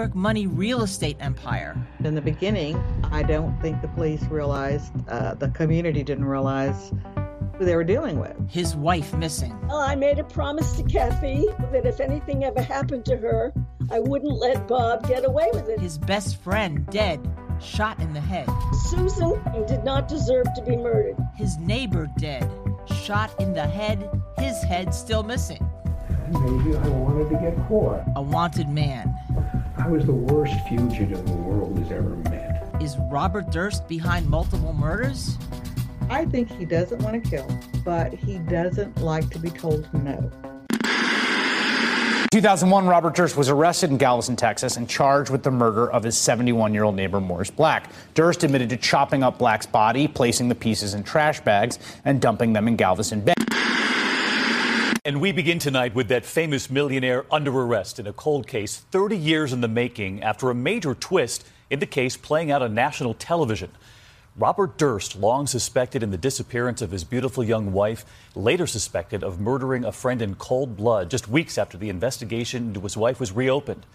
York money real estate empire. In the beginning, I don't think the police realized, uh, the community didn't realize who they were dealing with. His wife missing. Well, I made a promise to Kathie that if anything ever happened to her, I wouldn't let Bob get away with it. His best friend dead, shot in the head. Susan did not deserve to be murdered. His neighbor dead, shot in the head, his head still missing. Maybe I wanted to get caught. A wanted man. I was the worst fugitive the world has ever met. Is Robert Durst behind multiple murders? I think he doesn't want to kill, but he doesn't like to be told no. 2001, Robert Durst was arrested in Galveston, Texas, and charged with the murder of his 71 year old neighbor, Morris Black. Durst admitted to chopping up Black's body, placing the pieces in trash bags, and dumping them in Galveston Bay. And we begin tonight with that famous millionaire under arrest in a cold case 30 years in the making after a major twist in the case playing out on national television. Robert Durst, long suspected in the disappearance of his beautiful young wife, later suspected of murdering a friend in cold blood just weeks after the investigation into his wife was reopened.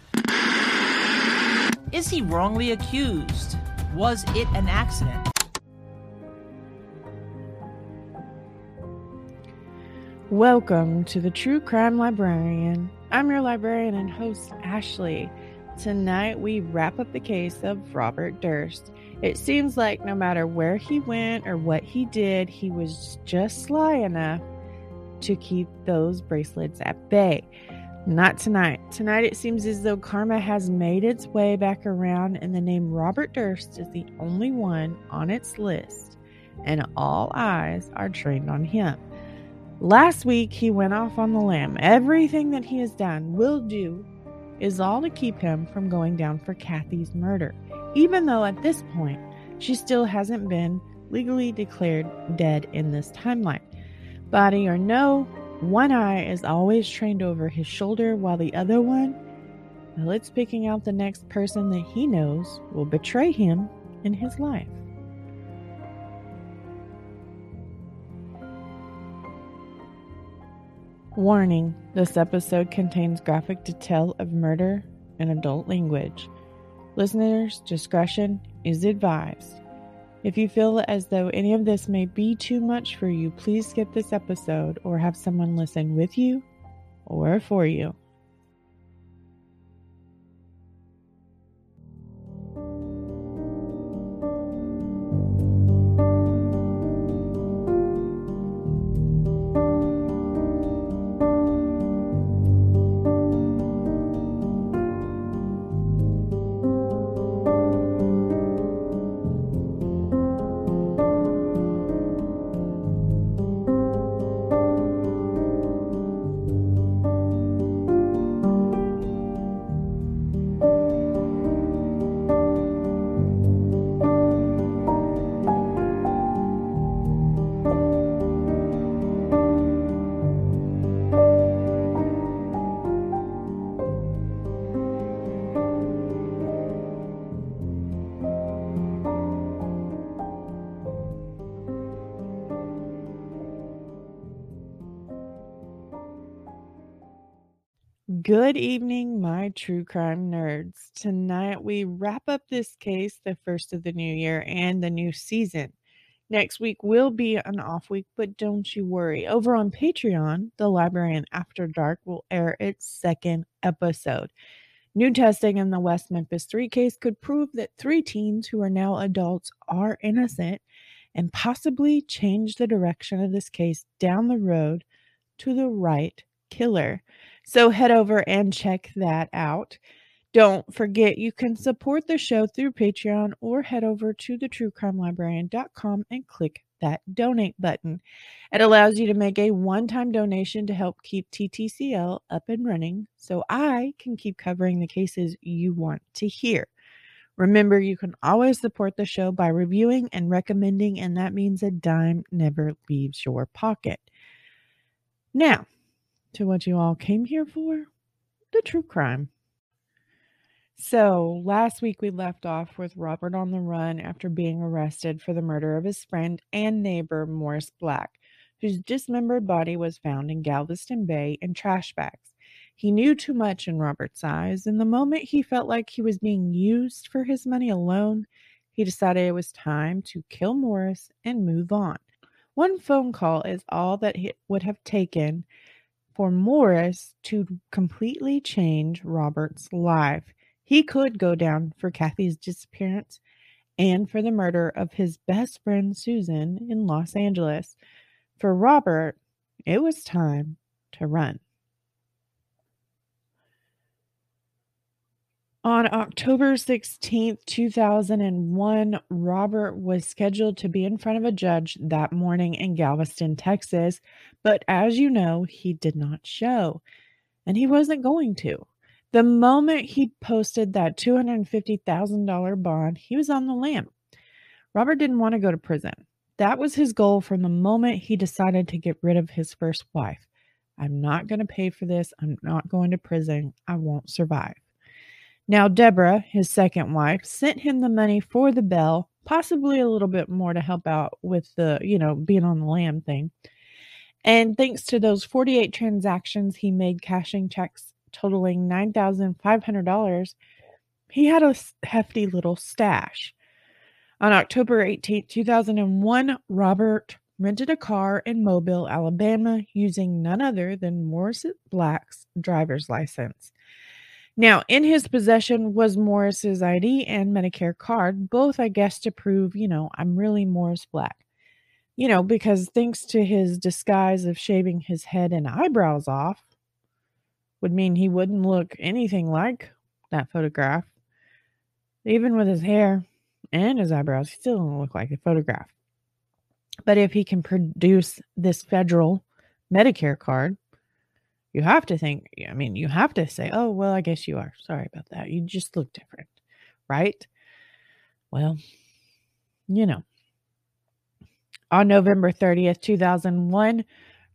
Is he wrongly accused? Was it an accident? Welcome to the True Crime Librarian. I'm your librarian and host, Ashley. Tonight, we wrap up the case of Robert Durst. It seems like no matter where he went or what he did, he was just sly enough to keep those bracelets at bay. Not tonight. Tonight, it seems as though karma has made its way back around, and the name Robert Durst is the only one on its list, and all eyes are trained on him. Last week, he went off on the limb. Everything that he has done, will do, is all to keep him from going down for Kathie's murder, even though at this point, she still hasn't been legally declared dead in this timeline. Body or no, one eye is always trained over his shoulder, while the other one, well, it's picking out the next person that he knows will betray him in his life. Warning this episode contains graphic detail of murder and adult language. Listeners' discretion is advised. If you feel as though any of this may be too much for you, please skip this episode or have someone listen with you or for you. Good evening, my true crime nerds. Tonight we wrap up this case, the first of the new year and the new season. Next week will be an off week, but don't you worry. Over on Patreon, The Librarian After Dark will air its second episode. New testing in the West Memphis 3 case could prove that three teens who are now adults are innocent and possibly change the direction of this case down the road to the right killer. So head over and check that out. Don't forget you can support the show through Patreon or head over to thetruecrimelibrarian.com and click that donate button. It allows you to make a one time donation to help keep TTCL up and running so I can keep covering the cases you want to hear. Remember, you can always support the show by reviewing and recommending, and that means a dime never leaves your pocket. Now, to what you all came here for the true crime. So, last week we left off with Robert on the run after being arrested for the murder of his friend and neighbor Morris Black, whose dismembered body was found in Galveston Bay in trash bags. He knew too much in Robert's eyes, and the moment he felt like he was being used for his money alone, he decided it was time to kill Morris and move on. One phone call is all that it would have taken for Morris to completely change Robert's life. He could go down for Kathie's disappearance and for the murder of his best friend Susan in Los Angeles. For Robert, it was time to run. On October 16, 2001, Robert was scheduled to be in front of a judge that morning in Galveston, Texas. But as you know, he did not show, and he wasn't going to. The moment he posted that $250,000 bond, he was on the lam. Robert didn't want to go to prison. That was his goal from the moment he decided to get rid of his first wife. I'm not going to pay for this. I'm not going to prison. I won't survive. Now, Deborah, his second wife, sent him the money for the bell, possibly a little bit more to help out with the, you know, being on the lam thing. And thanks to those 48 transactions he made cashing checks totaling $9,500, he had a hefty little stash. On October 18, 2001, Robert rented a car in Mobile, Alabama, using none other than Morris Black's driver's license. Now, in his possession was Morris's ID and Medicare card, both, I guess, to prove, you know, I'm really Morris Black. You know, because thanks to his disguise of shaving his head and eyebrows off, would mean he wouldn't look anything like that photograph. Even with his hair and his eyebrows, he still don't look like a photograph. But if he can produce this federal Medicare card, you have to think, I mean, you have to say, oh, well, I guess you are. Sorry about that. You just look different, right? Well, you know. On November 30th, 2001,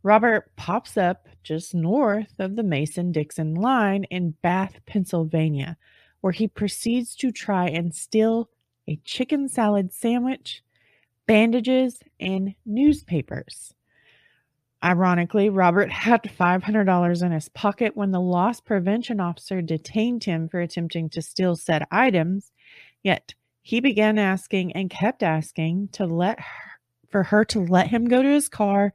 Robert pops up just north of the Mason Dixon line in Bath, Pennsylvania, where he proceeds to try and steal a chicken salad sandwich, bandages, and newspapers. Ironically, Robert had $500 in his pocket when the loss prevention officer detained him for attempting to steal said items. Yet he began asking and kept asking to let her, for her to let him go to his car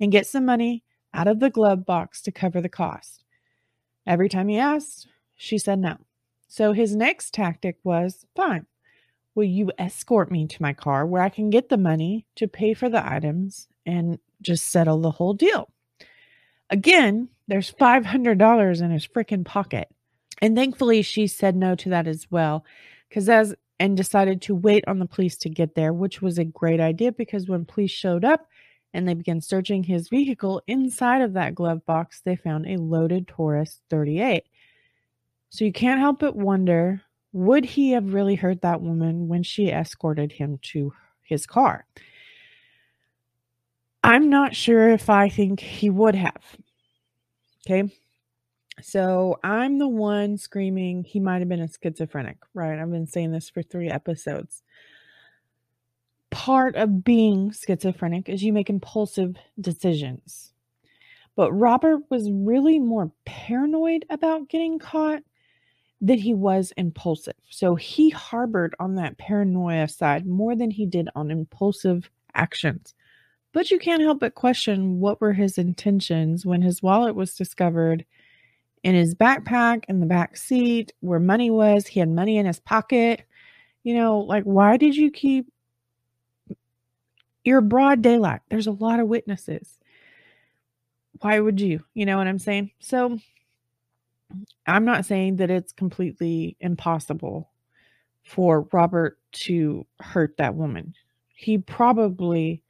and get some money out of the glove box to cover the cost. Every time he asked, she said no. So his next tactic was fine. Will you escort me to my car where I can get the money to pay for the items and just settle the whole deal. Again, there's $500 in his freaking pocket. And thankfully, she said no to that as well. Because as and decided to wait on the police to get there, which was a great idea because when police showed up and they began searching his vehicle, inside of that glove box, they found a loaded Taurus 38. So you can't help but wonder would he have really hurt that woman when she escorted him to his car? I'm not sure if I think he would have. Okay. So I'm the one screaming he might have been a schizophrenic, right? I've been saying this for three episodes. Part of being schizophrenic is you make impulsive decisions. But Robert was really more paranoid about getting caught than he was impulsive. So he harbored on that paranoia side more than he did on impulsive actions. But you can't help but question what were his intentions when his wallet was discovered in his backpack in the back seat where money was. He had money in his pocket. You know, like, why did you keep your broad daylight? There's a lot of witnesses. Why would you? You know what I'm saying? So, I'm not saying that it's completely impossible for Robert to hurt that woman. He probably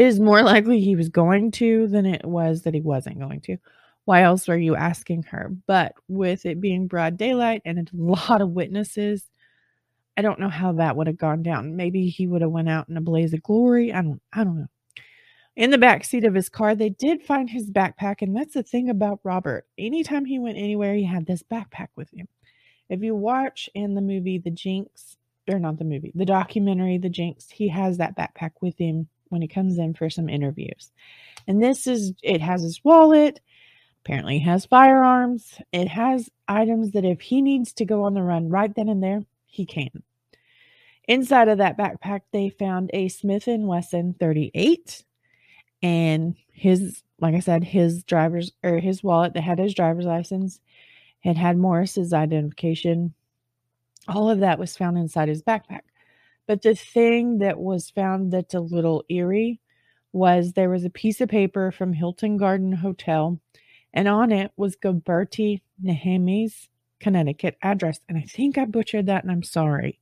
it is more likely he was going to than it was that he wasn't going to. Why else were you asking her? But with it being broad daylight and a lot of witnesses, I don't know how that would have gone down. Maybe he would have went out in a blaze of glory. I don't I don't know. In the back seat of his car, they did find his backpack, and that's the thing about Robert. Anytime he went anywhere, he had this backpack with him. If you watch in the movie The Jinx, or not the movie, the documentary The Jinx, he has that backpack with him when he comes in for some interviews. And this is, it has his wallet, Apparently, has firearms. It has items that if he needs to go on the run right then and there, he can. Inside of that backpack, they found a Smith Wesson 38 and his like I said, his driver's or his wallet that had his driver's license and had Morris's identification. All of that was found inside his backpack. But the thing that was found that's a little eerie was there was a piece of paper from Hilton Garden Hotel, and on it was Gilberti Nehemi's Connecticut address. And I think I butchered that, and I'm sorry.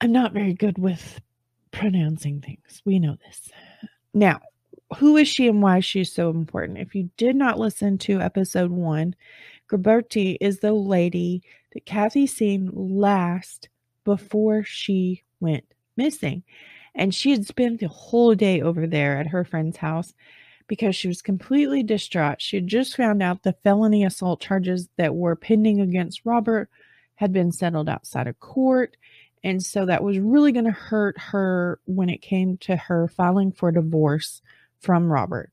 I'm not very good with pronouncing things. We know this. Now, who is she and why she's so important? If you did not listen to episode one, Gilberti is the lady that Kathie seen last before she went missing. And she had spent the whole day over there at her friend's house because she was completely distraught. She had just found out the felony assault charges that were pending against Robert had been settled outside of court. And so that was really going to hurt her when it came to her filing for divorce from Robert.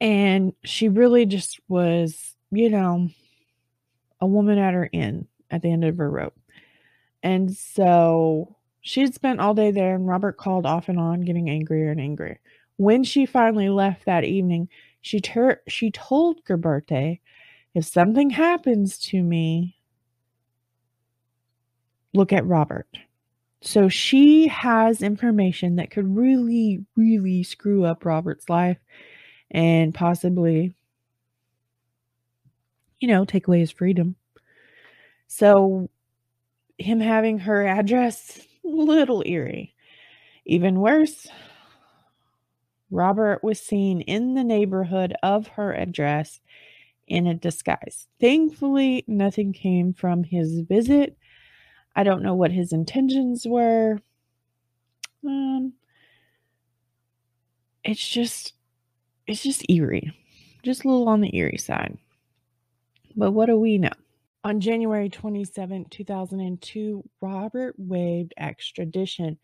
And she really just was, you know, a woman at her end at the end of her rope. And so she had spent all day there, and Robert called off and on, getting angrier and angrier. When she finally left that evening, she ter- she told Gerberte, if something happens to me, look at Robert. So she has information that could really, really screw up Robert's life and possibly, you know, take away his freedom. So him having her address, little eerie. Even worse, Robert was seen in the neighborhood of her address in a disguise. Thankfully, nothing came from his visit I don't know what his intentions were. Um, it's just, it's just eerie, just a little on the eerie side. But what do we know? On January 27, 2002, Robert waived extradition,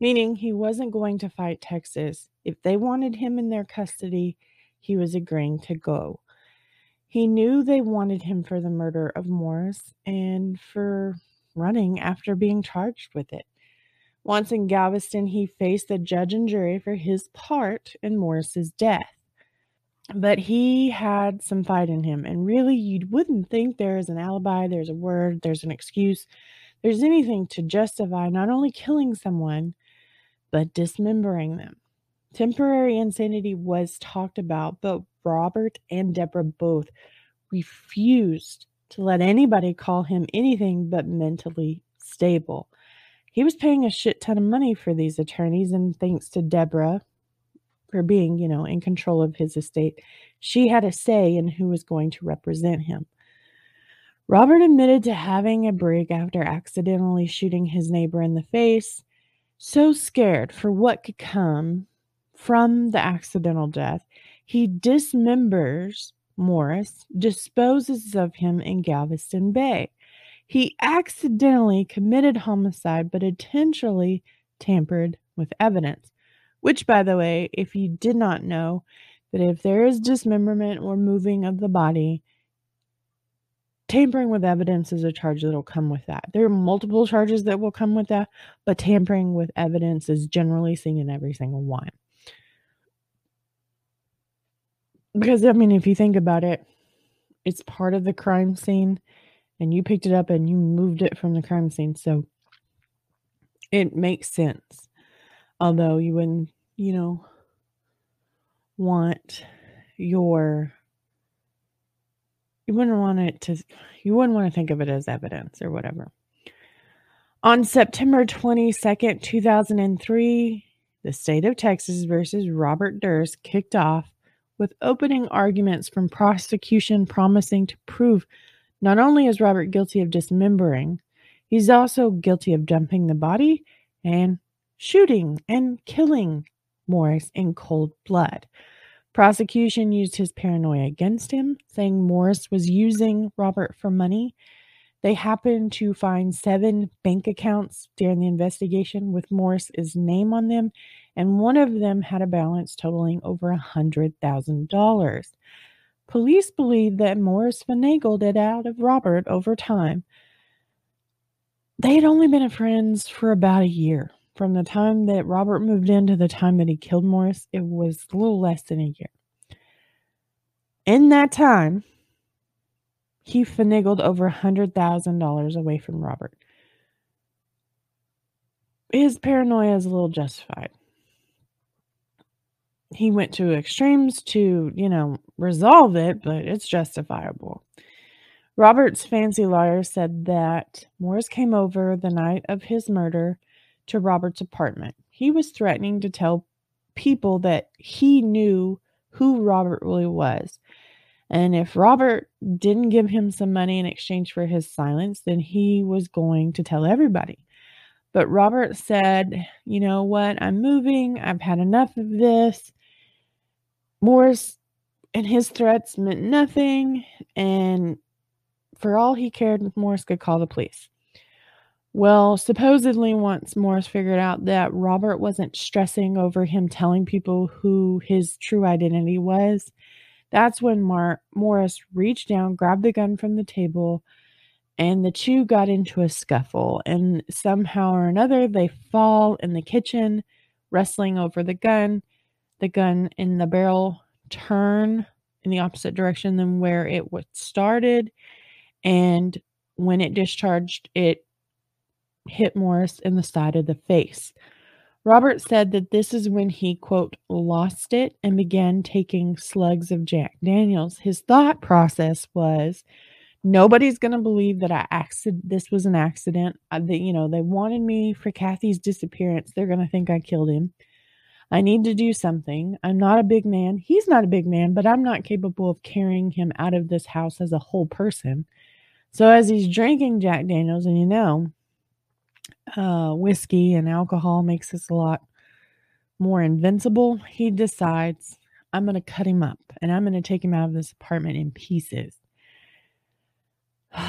meaning he wasn't going to fight Texas. If they wanted him in their custody, he was agreeing to go. He knew they wanted him for the murder of Morris and for running after being charged with it. Once in Galveston, he faced the judge and jury for his part in Morris's death. But he had some fight in him, and really, you wouldn't think there is an alibi, there's a word, there's an excuse, there's anything to justify not only killing someone, but dismembering them. Temporary insanity was talked about, but Robert and Deborah both refused to let anybody call him anything but mentally stable. He was paying a shit ton of money for these attorneys, and thanks to Deborah for being, you know, in control of his estate, she had a say in who was going to represent him. Robert admitted to having a break after accidentally shooting his neighbor in the face, so scared for what could come from the accidental death, he dismembers Morris disposes of him in Galveston Bay. He accidentally committed homicide, but intentionally tampered with evidence. Which, by the way, if you did not know, that if there is dismemberment or moving of the body, tampering with evidence is a charge that will come with that. There are multiple charges that will come with that, but tampering with evidence is generally seen in every single one. Because, I mean, if you think about it, it's part of the crime scene and you picked it up and you moved it from the crime scene. So it makes sense. Although you wouldn't, you know, want your you wouldn't want it to you wouldn't want to think of it as evidence or whatever. On September 22nd, 2003, the state of Texas versus Robert Durst kicked off with opening arguments from prosecution promising to prove not only is Robert guilty of dismembering, he's also guilty of dumping the body and shooting and killing Morris in cold blood. Prosecution used his paranoia against him, saying Morris was using Robert for money They happened to find seven bank accounts during the investigation with Morris's name on them, and one of them had a balance totaling over a $100,000. Police believe that Morris finagled it out of Robert over time. They had only been friends for about a year. From the time that Robert moved in to the time that he killed Morris, it was a little less than a year. In that time, he finagled over $100,000 away from Robert. His paranoia is a little justified. He went to extremes to, you know, resolve it, but it's justifiable. Robert's fancy lawyer said that Morris came over the night of his murder to Robert's apartment. He was threatening to tell people that he knew who Robert really was and if Robert didn't give him some money in exchange for his silence, then he was going to tell everybody. But Robert said, You know what? I'm moving. I've had enough of this. Morris and his threats meant nothing. And for all he cared, Morris could call the police. Well, supposedly, once Morris figured out that Robert wasn't stressing over him telling people who his true identity was, that's when Mar- Morris reached down, grabbed the gun from the table, and the two got into a scuffle. And somehow or another, they fall in the kitchen, wrestling over the gun. The gun in the barrel turn in the opposite direction than where it started. And when it discharged, it hit Morris in the side of the face. Robert said that this is when he, quote, lost it and began taking slugs of Jack Daniels. His thought process was nobody's going to believe that I accident this was an accident. I, they, you know, they wanted me for Kathie's disappearance. They're going to think I killed him. I need to do something. I'm not a big man. He's not a big man, but I'm not capable of carrying him out of this house as a whole person. So as he's drinking Jack Daniels, and you know, uh, whiskey and alcohol makes us a lot more invincible, he decides, I'm going to cut him up and I'm going to take him out of this apartment in pieces.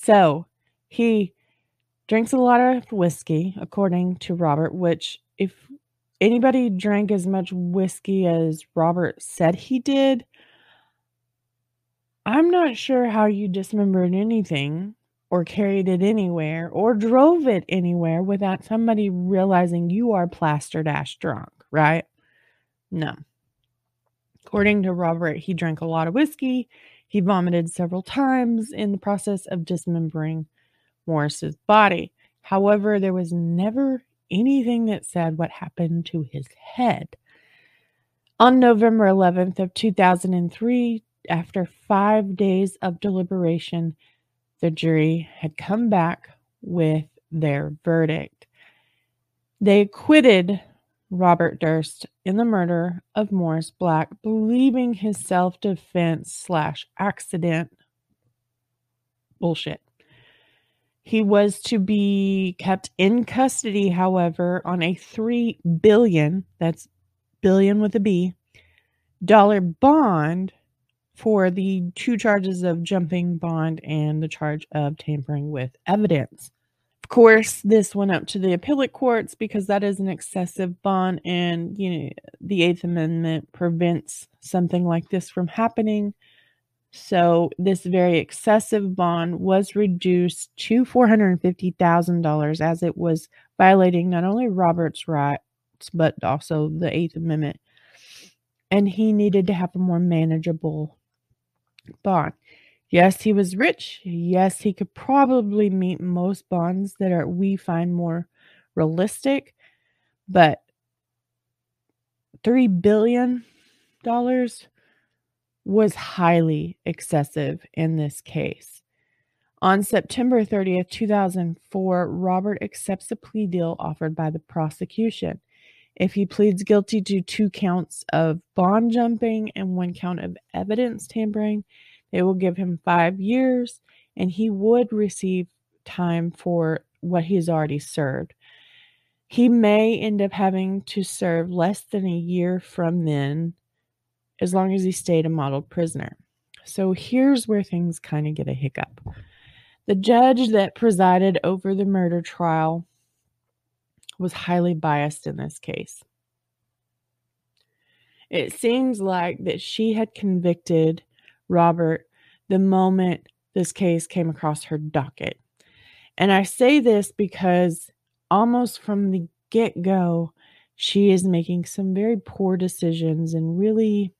so he drinks a lot of whiskey, according to Robert, which, if anybody drank as much whiskey as Robert said he did, I'm not sure how you dismembered anything or carried it anywhere or drove it anywhere without somebody realizing you are plastered ash drunk, right? No. According to Robert, he drank a lot of whiskey. He vomited several times in the process of dismembering Morris's body. However, there was never anything that said what happened to his head. On November 11th of 2003, after 5 days of deliberation, the jury had come back with their verdict. They acquitted Robert Durst in the murder of Morris Black, believing his self defense slash accident bullshit. He was to be kept in custody, however, on a three billion, that's billion with a B, dollar bond for the two charges of jumping bond and the charge of tampering with evidence. Of course, this went up to the appellate courts because that is an excessive bond, and you know the Eighth Amendment prevents something like this from happening. So this very excessive bond was reduced to four hundred fifty thousand dollars, as it was violating not only Robert's rights but also the Eighth Amendment, and he needed to have a more manageable bond. Yes, he was rich. Yes, he could probably meet most bonds that are we find more realistic, but 3 billion dollars was highly excessive in this case. On September 30th, 2004, Robert accepts a plea deal offered by the prosecution. If he pleads guilty to two counts of bond jumping and one count of evidence tampering, they will give him five years and he would receive time for what he's already served. He may end up having to serve less than a year from then, as long as he stayed a model prisoner. So here's where things kind of get a hiccup. The judge that presided over the murder trial was highly biased in this case. It seems like that she had convicted Robert the moment this case came across her docket. And I say this because almost from the get go, she is making some very poor decisions and really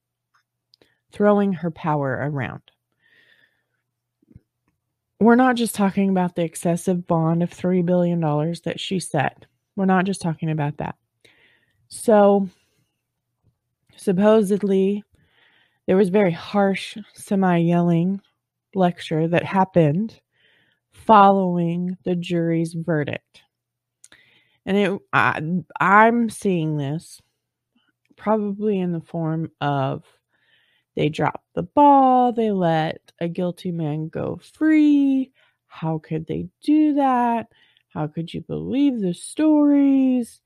throwing her power around. We're not just talking about the excessive bond of $3 billion that she set. We're not just talking about that. So, supposedly, there was very harsh, semi yelling lecture that happened following the jury's verdict. And it, I, I'm seeing this probably in the form of they dropped the ball, they let a guilty man go free. How could they do that? How could you believe the stories?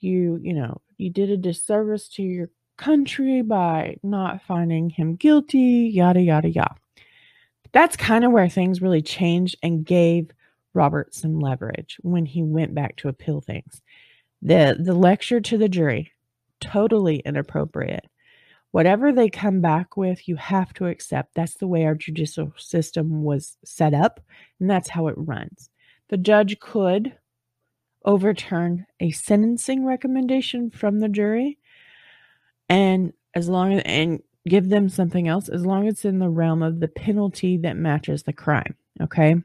You, you know, you did a disservice to your country by not finding him guilty, yada, yada, yada. That's kind of where things really changed and gave Robert some leverage when he went back to appeal things. The the lecture to the jury, totally inappropriate. Whatever they come back with, you have to accept. That's the way our judicial system was set up, and that's how it runs. The judge could overturn a sentencing recommendation from the jury and as long as and give them something else as long as it's in the realm of the penalty that matches the crime okay?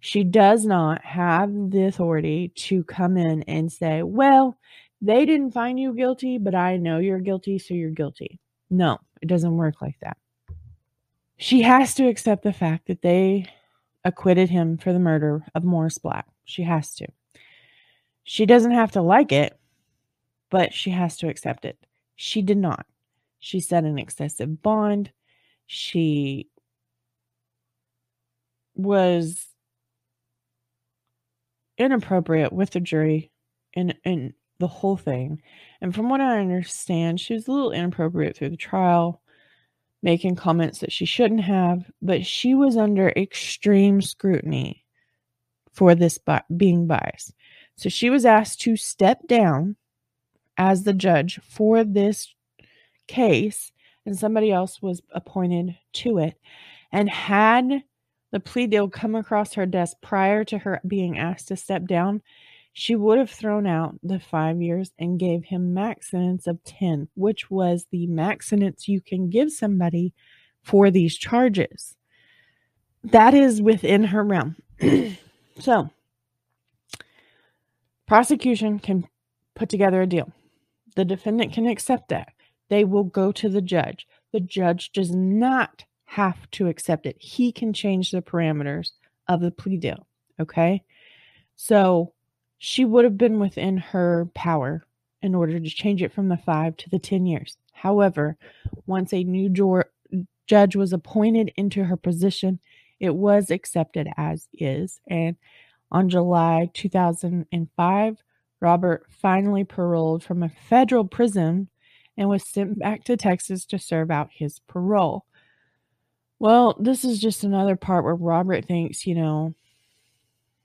She does not have the authority to come in and say well they didn't find you guilty but i know you're guilty so you're guilty. No it doesn't work like that. She has to accept the fact that they acquitted him for the murder of morris black she has to she doesn't have to like it but she has to accept it she did not. She set an excessive bond. She was inappropriate with the jury and and the whole thing. And from what I understand, she was a little inappropriate through the trial, making comments that she shouldn't have, but she was under extreme scrutiny for this bi- being biased. So she was asked to step down as the judge for this case, and somebody else was appointed to it. And had the plea deal come across her desk prior to her being asked to step down, she would have thrown out the five years and gave him max sentence of 10, which was the max sentence you can give somebody for these charges. That is within her realm. so, prosecution can put together a deal. The defendant can accept that. They will go to the judge. The judge does not have to accept it. He can change the parameters of the plea deal. Okay. So she would have been within her power in order to change it from the five to the 10 years. However, once a new judge was appointed into her position, it was accepted as is. And on July 2005, Robert finally paroled from a federal prison and was sent back to Texas to serve out his parole. Well, this is just another part where Robert thinks, you know,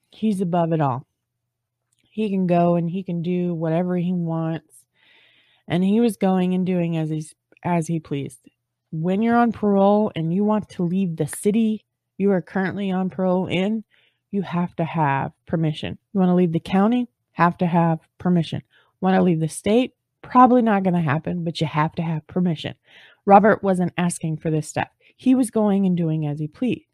he's above it all. He can go and he can do whatever he wants. And he was going and doing as he's as he pleased. When you're on parole and you want to leave the city you are currently on parole in, you have to have permission. You want to leave the county? have to have permission. Want to leave the state? Probably not going to happen, but you have to have permission. Robert wasn't asking for this stuff. He was going and doing as he pleased.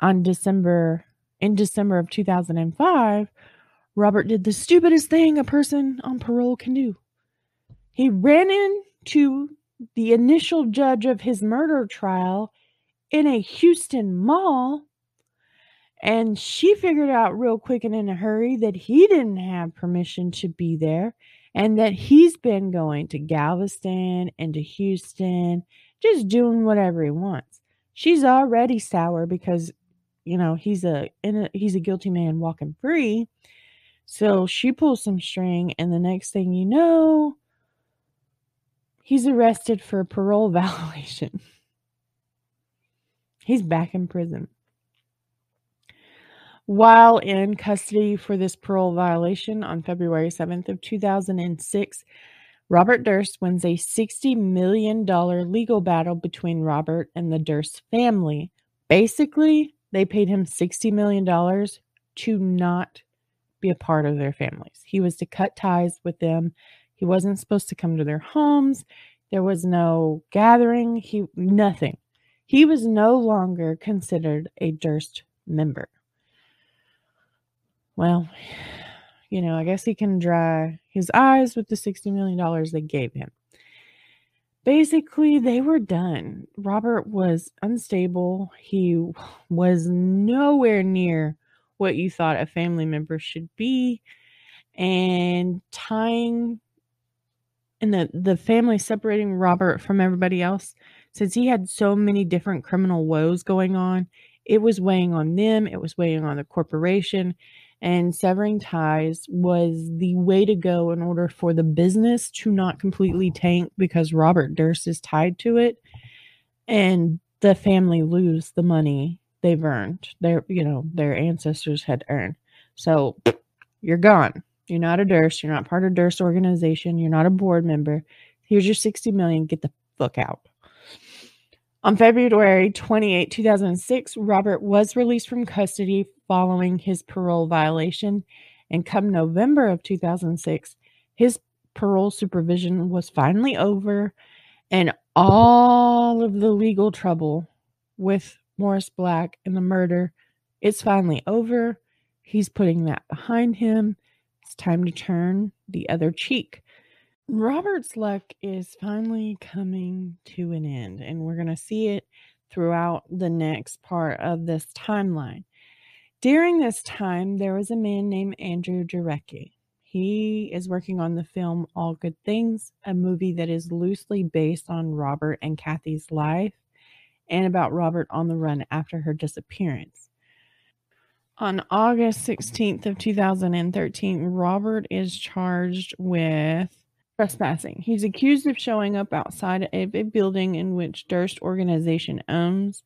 On December, in December of 2005, Robert did the stupidest thing a person on parole can do. He ran into the initial judge of his murder trial in a Houston mall and she figured out real quick and in a hurry that he didn't have permission to be there and that he's been going to Galveston and to Houston, just doing whatever he wants. She's already sour because, you know, he's a, he's a guilty man walking free. So she pulls some string, and the next thing you know, he's arrested for parole violation. he's back in prison. While in custody for this parole violation on February 7th of 2006, Robert Durst wins a $60 million legal battle between Robert and the Durst family. Basically, they paid him $60 million to not be a part of their families. He was to cut ties with them. He wasn't supposed to come to their homes. There was no gathering. He nothing. He was no longer considered a Durst member. Well, you know, I guess he can dry his eyes with the $60 million they gave him. Basically, they were done. Robert was unstable. He was nowhere near what you thought a family member should be. And tying and the, the family separating Robert from everybody else, since he had so many different criminal woes going on, it was weighing on them, it was weighing on the corporation, and severing ties was the way to go in order for the business to not completely tank because Robert Durst is tied to it and the family lose the money they've earned their you know their ancestors had earned. So you're gone. You're not a Durst you're not part of Durst organization. You're not a board member. Here's your 60 million. Get the fuck out. On February 28, 2006, Robert was released from custody following his parole violation. And come November of 2006, his parole supervision was finally over, and all of the legal trouble with Morris Black and the murder it's finally over. He's putting that behind him. It's time to turn the other cheek. Robert's luck is finally coming to an end, and we're going to see it throughout the next part of this timeline. During this time, there was a man named Andrew Jarecki. He is working on the film All Good Things, a movie that is loosely based on Robert and Kathie's life and about Robert on the run after her disappearance. On August 16th of 2013, Robert is charged with trespassing. He's accused of showing up outside of a building in which Durst organization owns,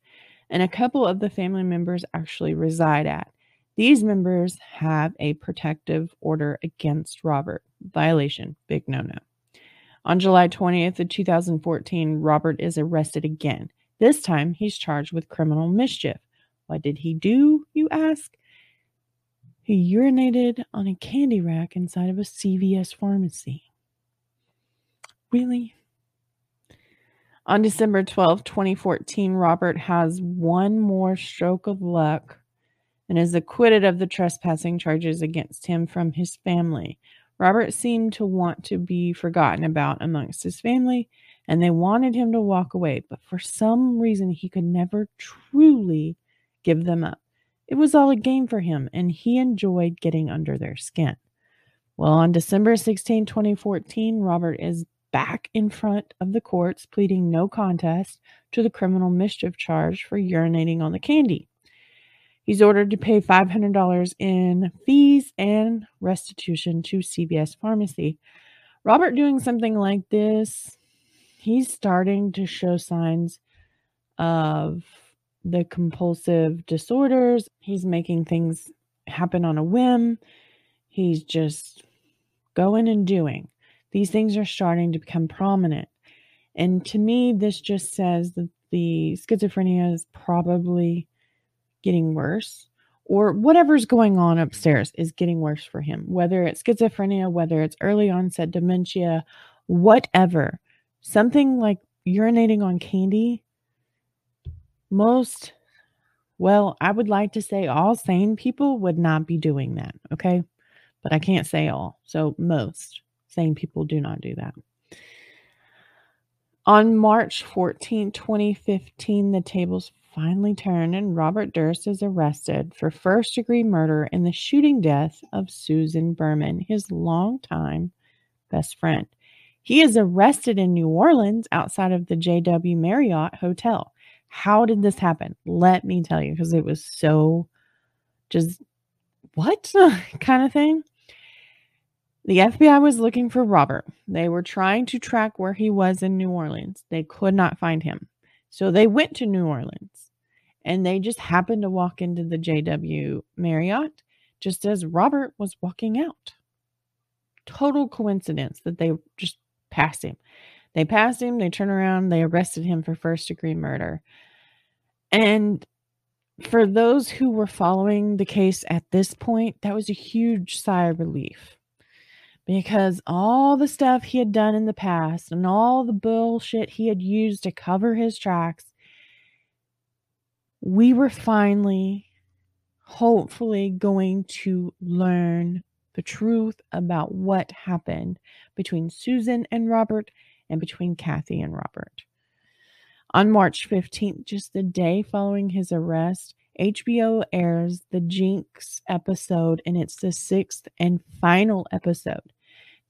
and a couple of the family members actually reside at. These members have a protective order against Robert. Violation, big no no. On July 20th of 2014, Robert is arrested again. This time he's charged with criminal mischief. What did he do, you ask? He urinated on a candy rack inside of a CVS pharmacy. Really? On December 12, 2014, Robert has one more stroke of luck and is acquitted of the trespassing charges against him from his family. Robert seemed to want to be forgotten about amongst his family, and they wanted him to walk away, but for some reason he could never truly give them up. It was all a game for him, and he enjoyed getting under their skin. Well, on December 16, 2014, Robert is back in front of the courts pleading no contest to the criminal mischief charge for urinating on the candy. He's ordered to pay $500 in fees and restitution to CVS Pharmacy. Robert doing something like this, he's starting to show signs of the compulsive disorders. He's making things happen on a whim. He's just going and doing these things are starting to become prominent. And to me, this just says that the schizophrenia is probably getting worse, or whatever's going on upstairs is getting worse for him, whether it's schizophrenia, whether it's early onset dementia, whatever. Something like urinating on candy, most, well, I would like to say all sane people would not be doing that, okay? But I can't say all. So most sane people do not do that. On March 14, 2015, the tables finally turn and Robert Durst is arrested for first degree murder in the shooting death of Susan Berman, his longtime best friend. He is arrested in New Orleans outside of the JW Marriott Hotel. How did this happen? Let me tell you, because it was so just what kind of thing. The FBI was looking for Robert. They were trying to track where he was in New Orleans. They could not find him. So they went to New Orleans and they just happened to walk into the JW Marriott just as Robert was walking out. Total coincidence that they just passed him. They passed him, they turned around, they arrested him for first degree murder. And for those who were following the case at this point, that was a huge sigh of relief because all the stuff he had done in the past and all the bullshit he had used to cover his tracks, we were finally, hopefully, going to learn the truth about what happened between Susan and Robert and between Kathie and Robert. On March 15th, just the day following his arrest, HBO airs the Jinx episode, and it's the sixth and final episode.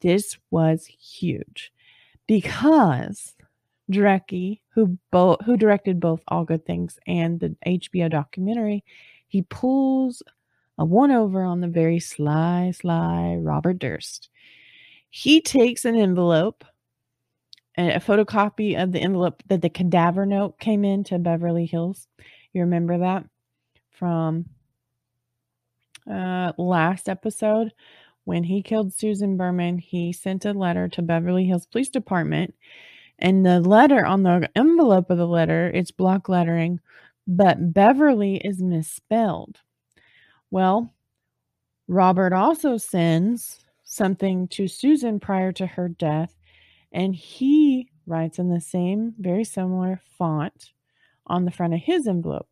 This was huge because Jarecki, who bo- who directed both All Good Things and the HBO documentary, he pulls a one over on the very sly, sly Robert Durst. He takes an envelope and a photocopy of the envelope that the cadaver note came in to Beverly Hills. You remember that from uh, last episode when he killed Susan Berman? He sent a letter to Beverly Hills Police Department, and the letter on the envelope of the letter it's block lettering, but Beverly is misspelled. Well, Robert also sends something to Susan prior to her death and he writes in the same, very similar font on the front of his envelope.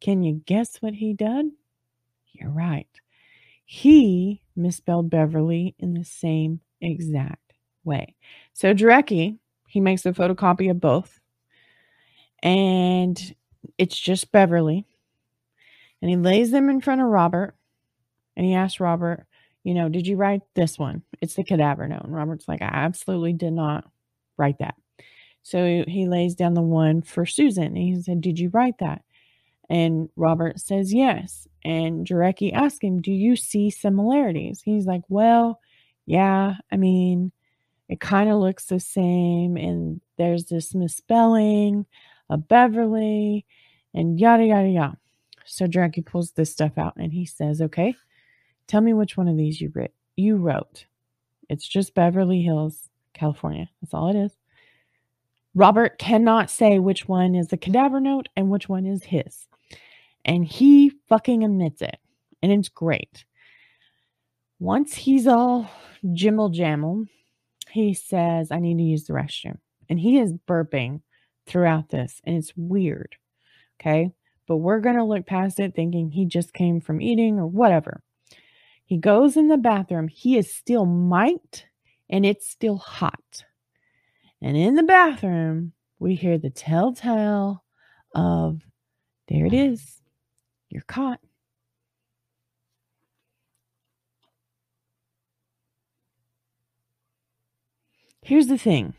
Can you guess what he did? You're right. He misspelled Beverly in the same exact way. So Jarecki, he makes a photocopy of both. And it's just Beverly. And he lays them in front of Robert. And he asks Robert, you know, did you write this one? It's the cadaver note. And Robert's like, I absolutely did not write that. So he lays down the one for Susan. And he said, Did you write that? And Robert says, Yes. And Jarecki asks him, Do you see similarities? He's like, Well, yeah, I mean, it kind of looks the same. And there's this misspelling of Beverly and yada, yada, yada. So Jarecki pulls this stuff out and he says, Okay, Tell me which one of these you wrote. You wrote. It's just Beverly Hills, California. That's all it is. Robert cannot say which one is the cadaver note and which one is his. And he fucking admits it. And it's great. Once he's all jimble jamble, he says, I need to use the restroom. And he is burping throughout this. And it's weird. Okay. But we're going to look past it thinking he just came from eating or whatever. He goes in the bathroom. He is still mic'd and it's still hot. And in the bathroom, we hear the telltale of there it is. You're caught. Here's the thing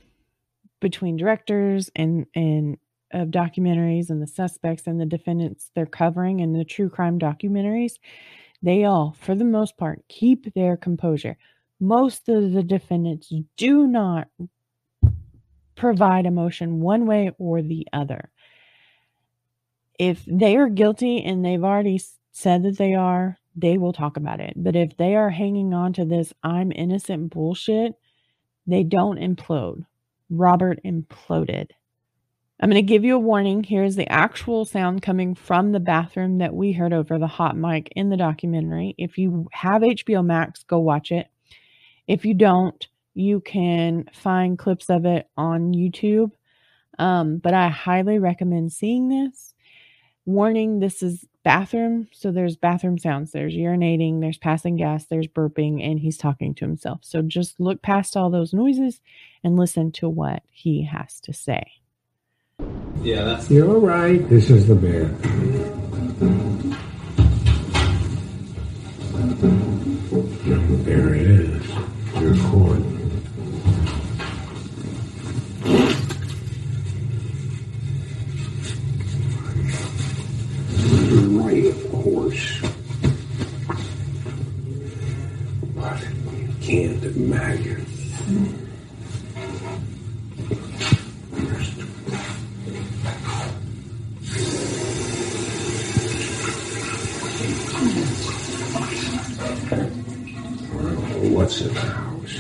between directors and and of documentaries and the suspects and the defendants they're covering and the true crime documentaries they all, for the most part, keep their composure. Most of the defendants do not provide emotion one way or the other. If they are guilty and they've already said that they are, they will talk about it. But if they are hanging on to this I'm innocent bullshit, they don't implode. Robert imploded. I'm going to give you a warning. Here's the actual sound coming from the bathroom that we heard over the hot mic in the documentary. If you have HBO Max, go watch it. If you don't, you can find clips of it on YouTube. Um, but I highly recommend seeing this. Warning this is bathroom. So there's bathroom sounds. There's urinating, there's passing gas, there's burping, and he's talking to himself. So just look past all those noises and listen to what he has to say. Yeah, that's. You're all right. This is the bear. There it is. Your court. You're right, of course. But you can't imagine. Else in the house.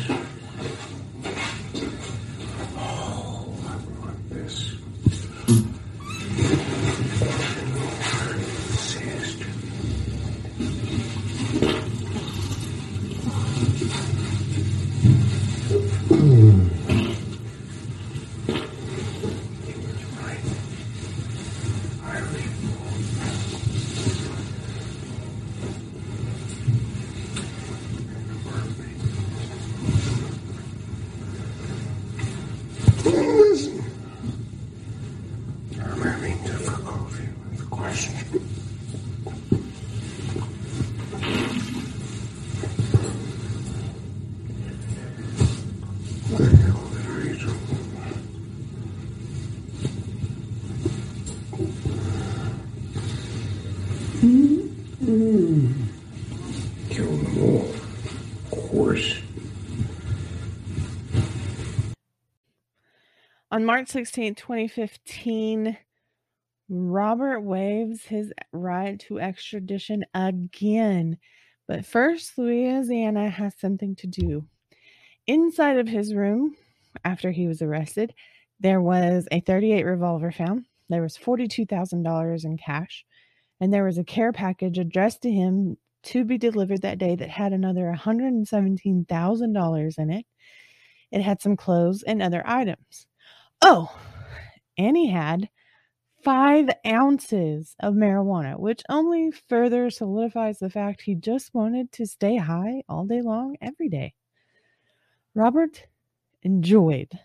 Oh, I want this. Sister. Right. Irish. Listen. I'm having difficulty with the question. What the hell did I do? Kill them all. Of course. On March 16, 2015, Robert waives his right to extradition again. But first, Louisiana has something to do. Inside of his room, after he was arrested, there was a 38 revolver found. There was $42,000 in cash, and there was a care package addressed to him to be delivered that day that had another $117,000 in it. It had some clothes and other items. Oh, and he had five ounces of marijuana, which only further solidifies the fact he just wanted to stay high all day long, every day. Robert enjoyed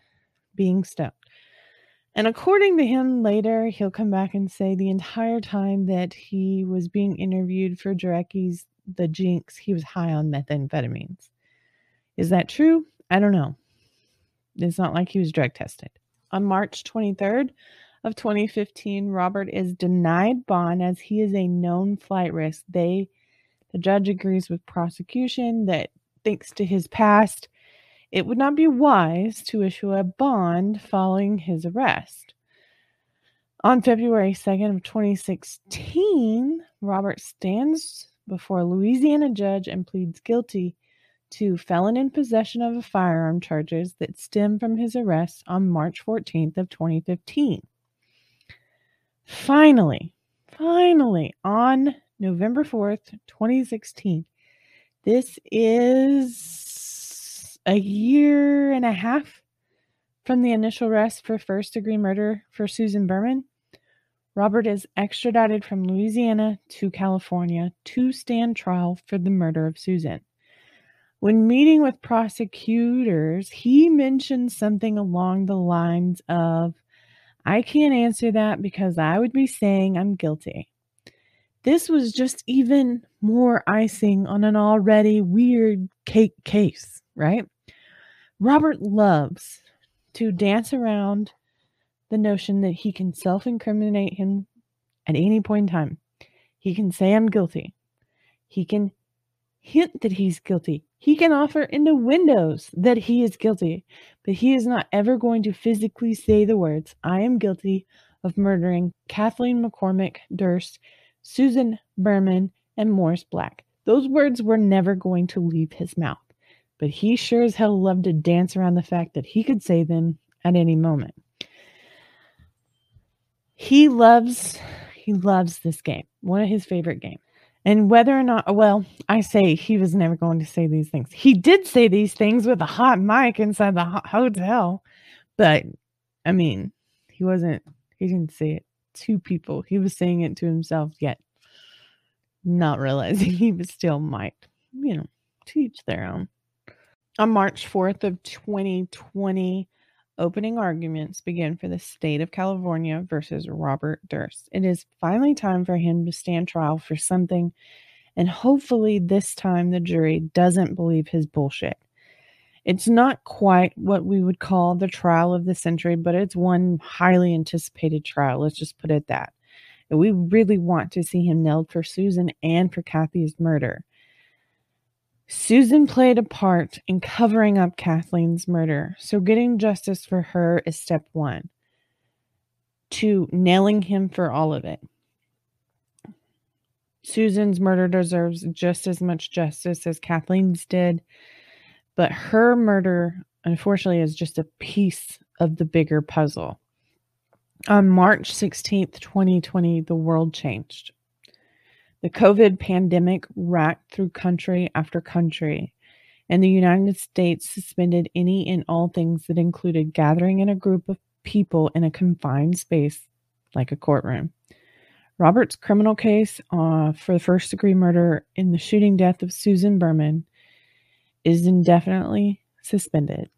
being stoned. And according to him later, he'll come back and say the entire time that he was being interviewed for Jarecki's The Jinx, he was high on methamphetamines. Is that true? I don't know. It's not like he was drug tested. On March 23rd of 2015, Robert is denied bond as he is a known flight risk. They the judge agrees with prosecution that thanks to his past, it would not be wise to issue a bond following his arrest. On February 2nd of 2016, Robert stands before a Louisiana judge and pleads guilty to felon in possession of a firearm charges that stem from his arrest on March 14th of 2015. Finally, finally on November 4th, 2016, this is a year and a half from the initial arrest for first degree murder for Susan Berman. Robert is extradited from Louisiana to California to stand trial for the murder of Susan. When meeting with prosecutors, he mentioned something along the lines of, I can't answer that because I would be saying I'm guilty. This was just even more icing on an already weird cake case, right? Robert loves to dance around the notion that he can self incriminate him at any point in time. He can say, I'm guilty. He can hint that he's guilty. He can offer in the windows that he is guilty, but he is not ever going to physically say the words, I am guilty of murdering Kathleen McCormick Durst, Susan Berman, and Morris Black. Those words were never going to leave his mouth, but he sure as hell loved to dance around the fact that he could say them at any moment. He loves he loves this game. One of his favorite games. And whether or not, well, I say he was never going to say these things. He did say these things with a hot mic inside the hotel, but I mean, he wasn't, he didn't say it to people. He was saying it to himself, yet not realizing he was still might, you know, teach their own. On March 4th of 2020, opening arguments begin for the state of California versus Robert Durst. It is finally time for him to stand trial for something, and hopefully, this time the jury doesn't believe his bullshit. It's not quite what we would call the trial of the century, but it's one highly anticipated trial. Let's just put it that. We really want to see him nailed for Susan and for Kathie's murder. Susan played a part in covering up Kathleen's murder, so getting justice for her is step one to nailing him for all of it. Susan's murder deserves just as much justice as Kathleen's did. But her murder, unfortunately, is just a piece of the bigger puzzle. On March 16th, 2020, the world changed. The COVID pandemic racked through country after country, and the United States suspended any and all things that included gathering in a group of people in a confined space like a courtroom. Robert's criminal case uh, for the first degree murder in the shooting death of Susan Berman is indefinitely suspended.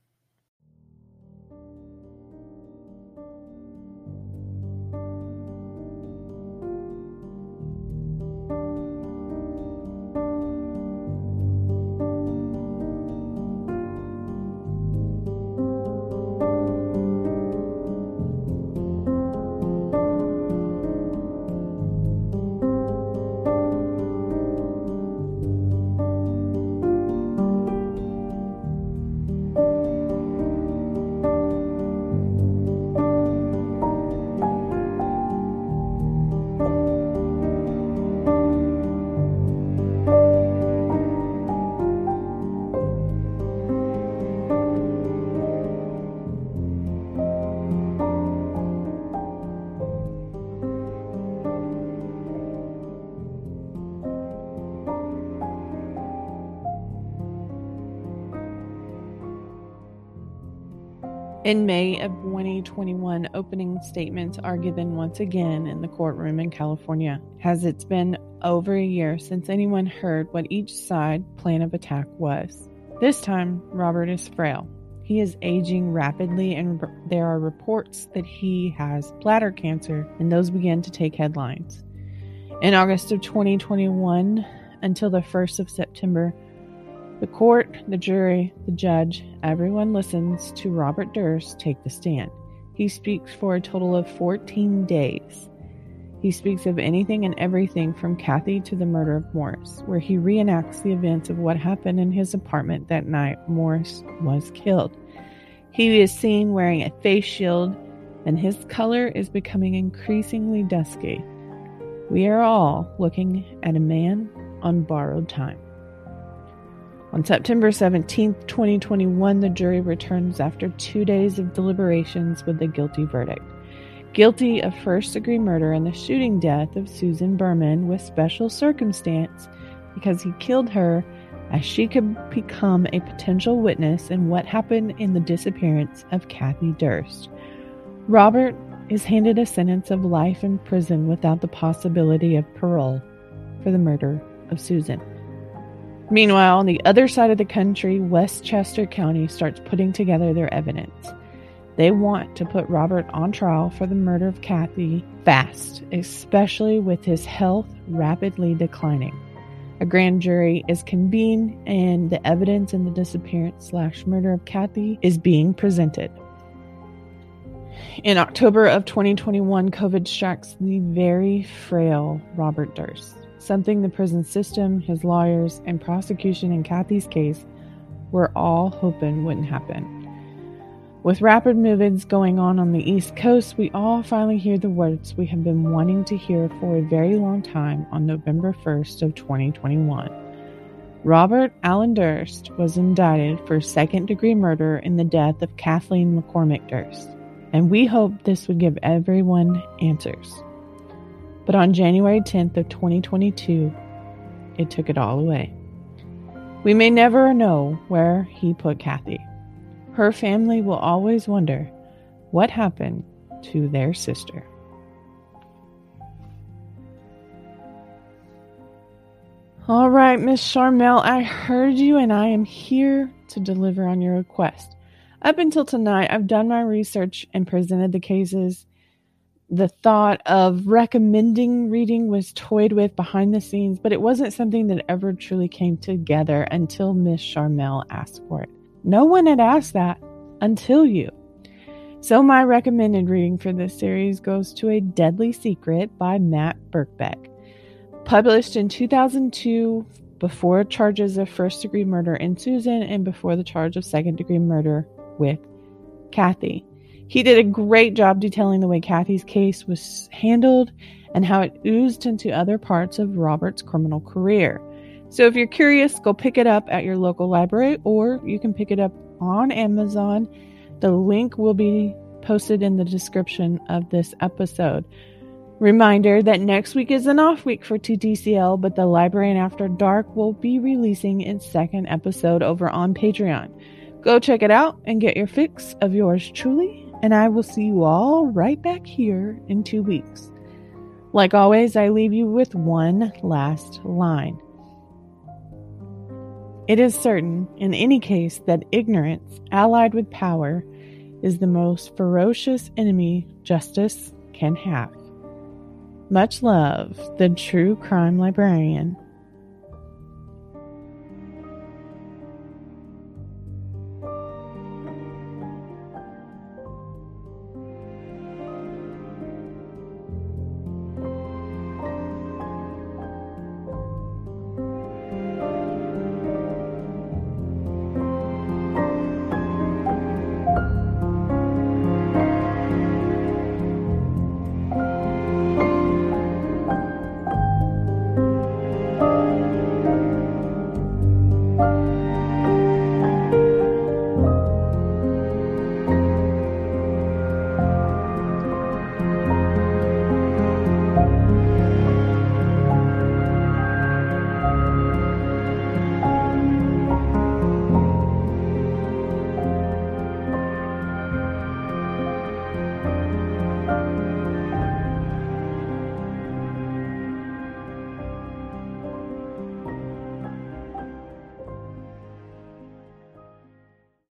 In May of 2021, opening statements are given once again in the courtroom in California. Has it's been over a year since anyone heard what each side plan of attack was. This time, Robert is frail. He is aging rapidly, and there are reports that he has bladder cancer, and those begin to take headlines. In August of 2021 until the 1st of September, the court, the jury, the judge, everyone listens to Robert Durst take the stand. He speaks for a total of 14 days. He speaks of anything and everything from Kathie to the murder of Morris, where he reenacts the events of what happened in his apartment that night Morris was killed. He is seen wearing a face shield, and his color is becoming increasingly dusky. We are all looking at a man on borrowed time. On September 17, 2021, the jury returns after two days of deliberations with a guilty verdict. Guilty of first degree murder in the shooting death of Susan Berman with special circumstance because he killed her as she could become a potential witness in what happened in the disappearance of Kathie Durst. Robert is handed a sentence of life in prison without the possibility of parole for the murder of Susan. Meanwhile, on the other side of the country, Westchester County starts putting together their evidence. They want to put Robert on trial for the murder of Kathie fast, especially with his health rapidly declining. A grand jury is convened, and the evidence in the disappearance slash murder of Kathie is being presented. In October of 2021, COVID strikes the very frail Robert Durst something the prison system, his lawyers, and prosecution in Kathie's case were all hoping wouldn't happen. With rapid movements going on on the East Coast, we all finally hear the words we have been wanting to hear for a very long time on November 1st of 2021. Robert Alan Durst was indicted for second-degree murder in the death of Kathleen McCormick Durst, and we hope this would give everyone answers. But on January 10th of 2022, it took it all away. We may never know where he put Kathie. Her family will always wonder what happened to their sister. All right, Miss Charmel, I heard you and I am here to deliver on your request. Up until tonight, I've done my research and presented the cases the thought of recommending reading was toyed with behind the scenes, but it wasn't something that ever truly came together until Miss Charmel asked for it. No one had asked that until you. So, my recommended reading for this series goes to A Deadly Secret by Matt Birkbeck. Published in 2002, before charges of first degree murder in Susan and before the charge of second degree murder with Kathie. He did a great job detailing the way Kathie's case was handled and how it oozed into other parts of Robert's criminal career. So if you're curious, go pick it up at your local library or you can pick it up on Amazon. The link will be posted in the description of this episode. Reminder that next week is an off week for TTCL, but the Library and After Dark will be releasing its second episode over on Patreon. Go check it out and get your fix of yours truly, and I will see you all right back here in two weeks. Like always, I leave you with one last line. It is certain, in any case, that ignorance, allied with power, is the most ferocious enemy justice can have. Much love, the true crime librarian.